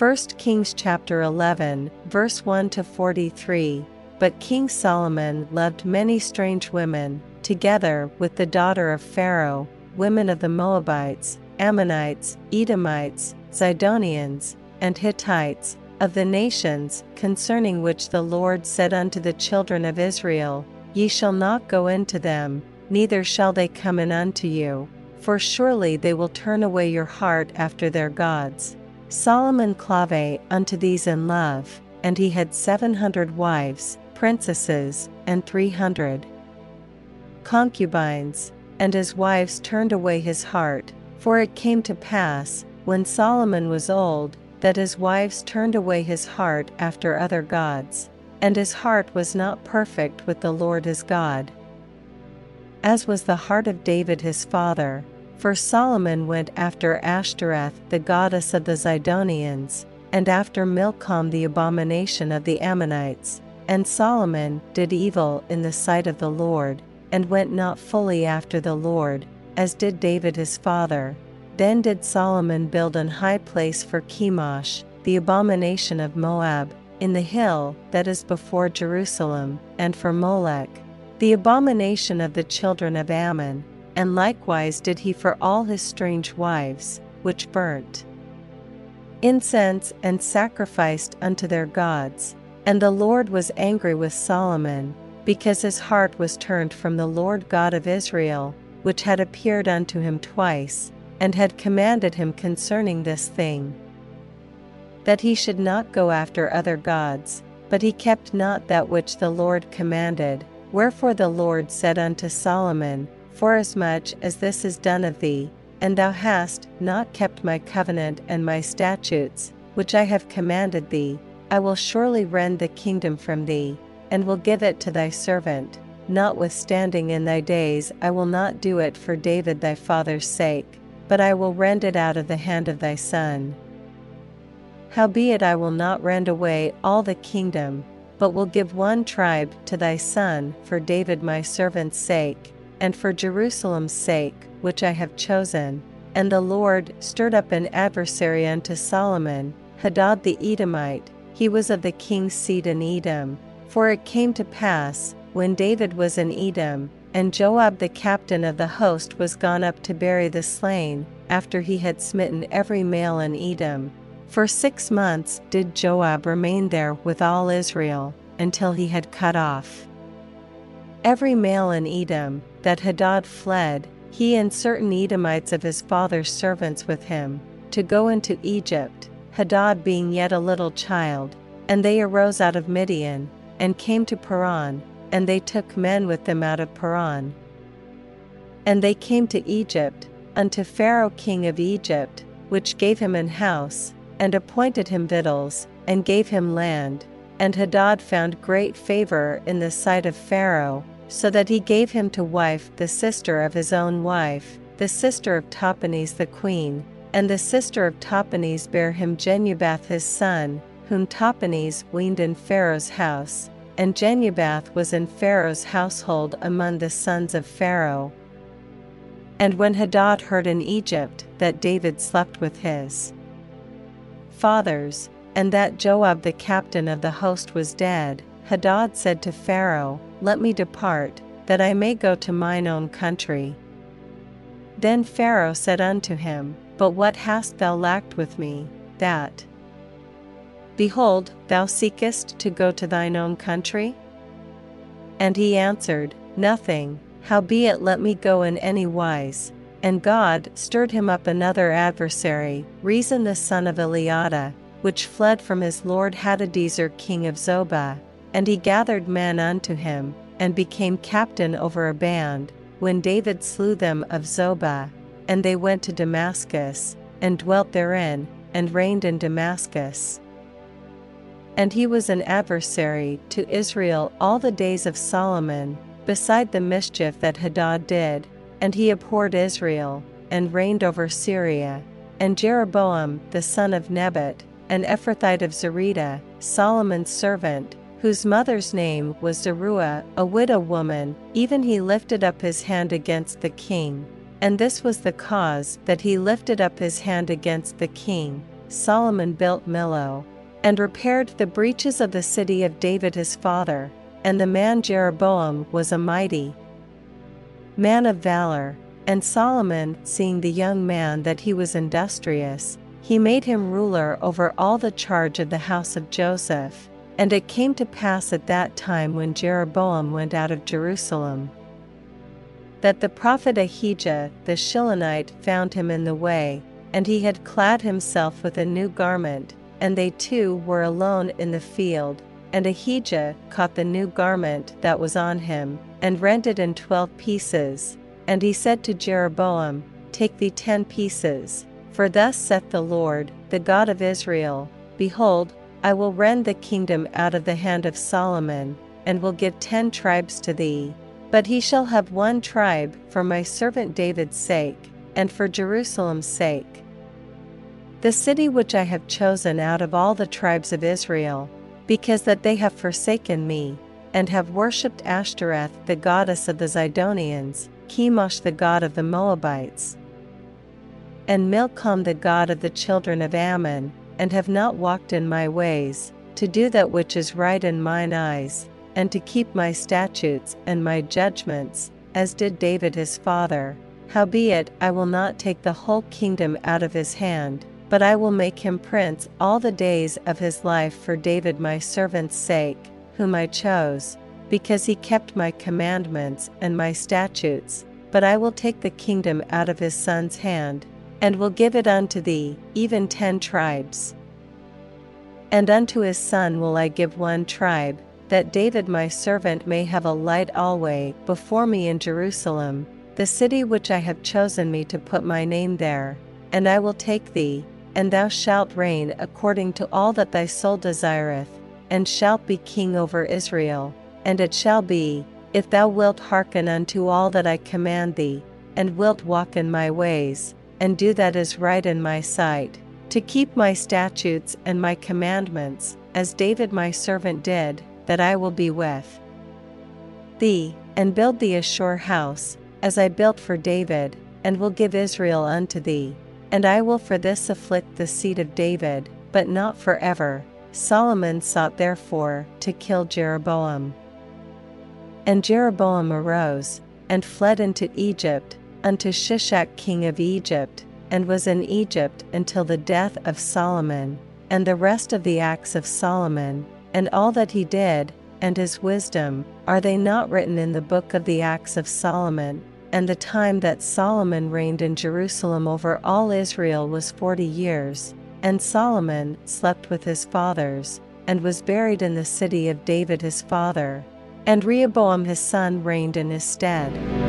1 Kings chapter 11, verse 1 to 43. But King Solomon loved many strange women, together with the daughter of Pharaoh, women of the Moabites, Ammonites, Edomites, Zidonians, and Hittites, of the nations concerning which the Lord said unto the children of Israel, Ye shall not go into them, neither shall they come in unto you, for surely they will turn away your heart after their gods. Solomon clave unto these in love, and he had seven hundred wives, princesses, and three hundred concubines, and his wives turned away his heart, for it came to pass, when Solomon was old, that his wives turned away his heart after other gods, and his heart was not perfect with the Lord his God. As was the heart of David his father, for Solomon went after Ashtoreth the goddess of the Zidonians, and after Milcom the abomination of the Ammonites, and Solomon did evil in the sight of the Lord, and went not fully after the Lord, as did David his father. Then did Solomon build an high place for Chemosh, the abomination of Moab, in the hill that is before Jerusalem, and for Molech, the abomination of the children of Ammon, and likewise did he for all his strange wives, which burnt incense and sacrificed unto their gods. And the Lord was angry with Solomon, because his heart was turned from the Lord God of Israel, which had appeared unto him twice, and had commanded him concerning this thing. That he should not go after other gods, but he kept not that which the Lord commanded. Wherefore the Lord said unto Solomon, Forasmuch as this is done of thee, and thou hast not kept my covenant and my statutes, which I have commanded thee, I will surely rend the kingdom from thee, and will give it to thy servant Notwithstanding in thy days I will not do it for David thy father's sake, but I will rend it out of the hand of thy son. Howbeit I will not rend away all the kingdom, but will give one tribe to thy son for David my servant's sake, and for Jerusalem's sake, which I have chosen. And the Lord stirred up an adversary unto Solomon, Hadad the Edomite, he was of the king's seed in Edom. For it came to pass, when David was in Edom, and Joab the captain of the host was gone up to bury the slain, after he had smitten every male in Edom. For six months did Joab remain there with all Israel, until he had cut off every male in Edom, that Hadad fled, he and certain Edomites of his father's servants with him, to go into Egypt, Hadad being yet a little child, and they arose out of Midian, and came to Paran, and they took men with them out of Paran. And they came to Egypt, unto Pharaoh king of Egypt, which gave him an house, and appointed him victuals, and gave him land. And Hadad found great favor in the sight of Pharaoh, so that he gave him to wife the sister of his own wife, the sister of Tahpenes the queen, and the sister of Tahpenes bare him Genubath his son, whom Tahpenes weaned in Pharaoh's house and Genubath was in Pharaoh's household among the sons of Pharaoh. And when Hadad heard in Egypt that David slept with his fathers, and that Joab the captain of the host was dead, Hadad said to Pharaoh, Let me depart, that I may go to mine own country. Then Pharaoh said unto him, But what hast thou lacked with me, that Behold, thou seekest to go to thine own country? And he answered, Nothing, howbeit let me go in any wise. And God stirred him up another adversary, Rezon the son of Eliada, which fled from his lord Hadadezer king of Zobah. And he gathered men unto him, and became captain over a band, when David slew them of Zobah. And they went to Damascus, and dwelt therein, and reigned in Damascus. And he was an adversary to Israel all the days of Solomon, beside the mischief that Hadad did, and he abhorred Israel, and reigned over Syria. And Jeroboam the son of Nebat, an Ephrathite of Zereda, Solomon's servant, whose mother's name was Zeruah, a widow woman, even he lifted up his hand against the king. And this was the cause that he lifted up his hand against the king, Solomon built Millo, and repaired the breaches of the city of David his father, and the man Jeroboam was a mighty man of valor, and Solomon, seeing the young man that he was industrious, he made him ruler over all the charge of the house of Joseph. And it came to pass at that time when Jeroboam went out of Jerusalem, that the prophet Ahijah the Shilonite found him in the way, and he had clad himself with a new garment, and they two were alone in the field. And Ahijah caught the new garment that was on him, and rent it in twelve pieces. And he said to Jeroboam, Take thee ten pieces. For thus saith the Lord, the God of Israel Behold, I will rend the kingdom out of the hand of Solomon, and will give ten tribes to thee. But he shall have one tribe for my servant David's sake, and for Jerusalem's sake. The city which I have chosen out of all the tribes of Israel, because that they have forsaken me, and have worshipped Ashtoreth the goddess of the Zidonians, Chemosh the god of the Moabites, and Milcom the god of the children of Ammon, and have not walked in my ways, to do that which is right in mine eyes, and to keep my statutes and my judgments, as did David his father. Howbeit, I will not take the whole kingdom out of his hand, but I will make him prince all the days of his life for David my servant's sake, whom I chose, because he kept my commandments and my statutes. But I will take the kingdom out of his son's hand, and will give it unto thee, even ten tribes. And unto his son will I give one tribe, that David my servant may have a light alway before me in Jerusalem, the city which I have chosen me to put my name there. And I will take thee, and thou shalt reign according to all that thy soul desireth, and shalt be king over Israel. And it shall be, if thou wilt hearken unto all that I command thee, and wilt walk in my ways, and do that is right in my sight, to keep my statutes and my commandments, as David my servant did, that I will be with thee, and build thee a sure house, as I built for David, and will give Israel unto thee. And I will for this afflict the seed of David, but not for ever. Solomon sought therefore to kill Jeroboam. And Jeroboam arose, and fled into Egypt, unto Shishak king of Egypt, and was in Egypt until the death of Solomon, and the rest of the acts of Solomon, and all that he did, and his wisdom, are they not written in the book of the Acts of Solomon? And the time that Solomon reigned in Jerusalem over all Israel was forty years. And Solomon slept with his fathers, and was buried in the city of David his father. And Rehoboam his son reigned in his stead.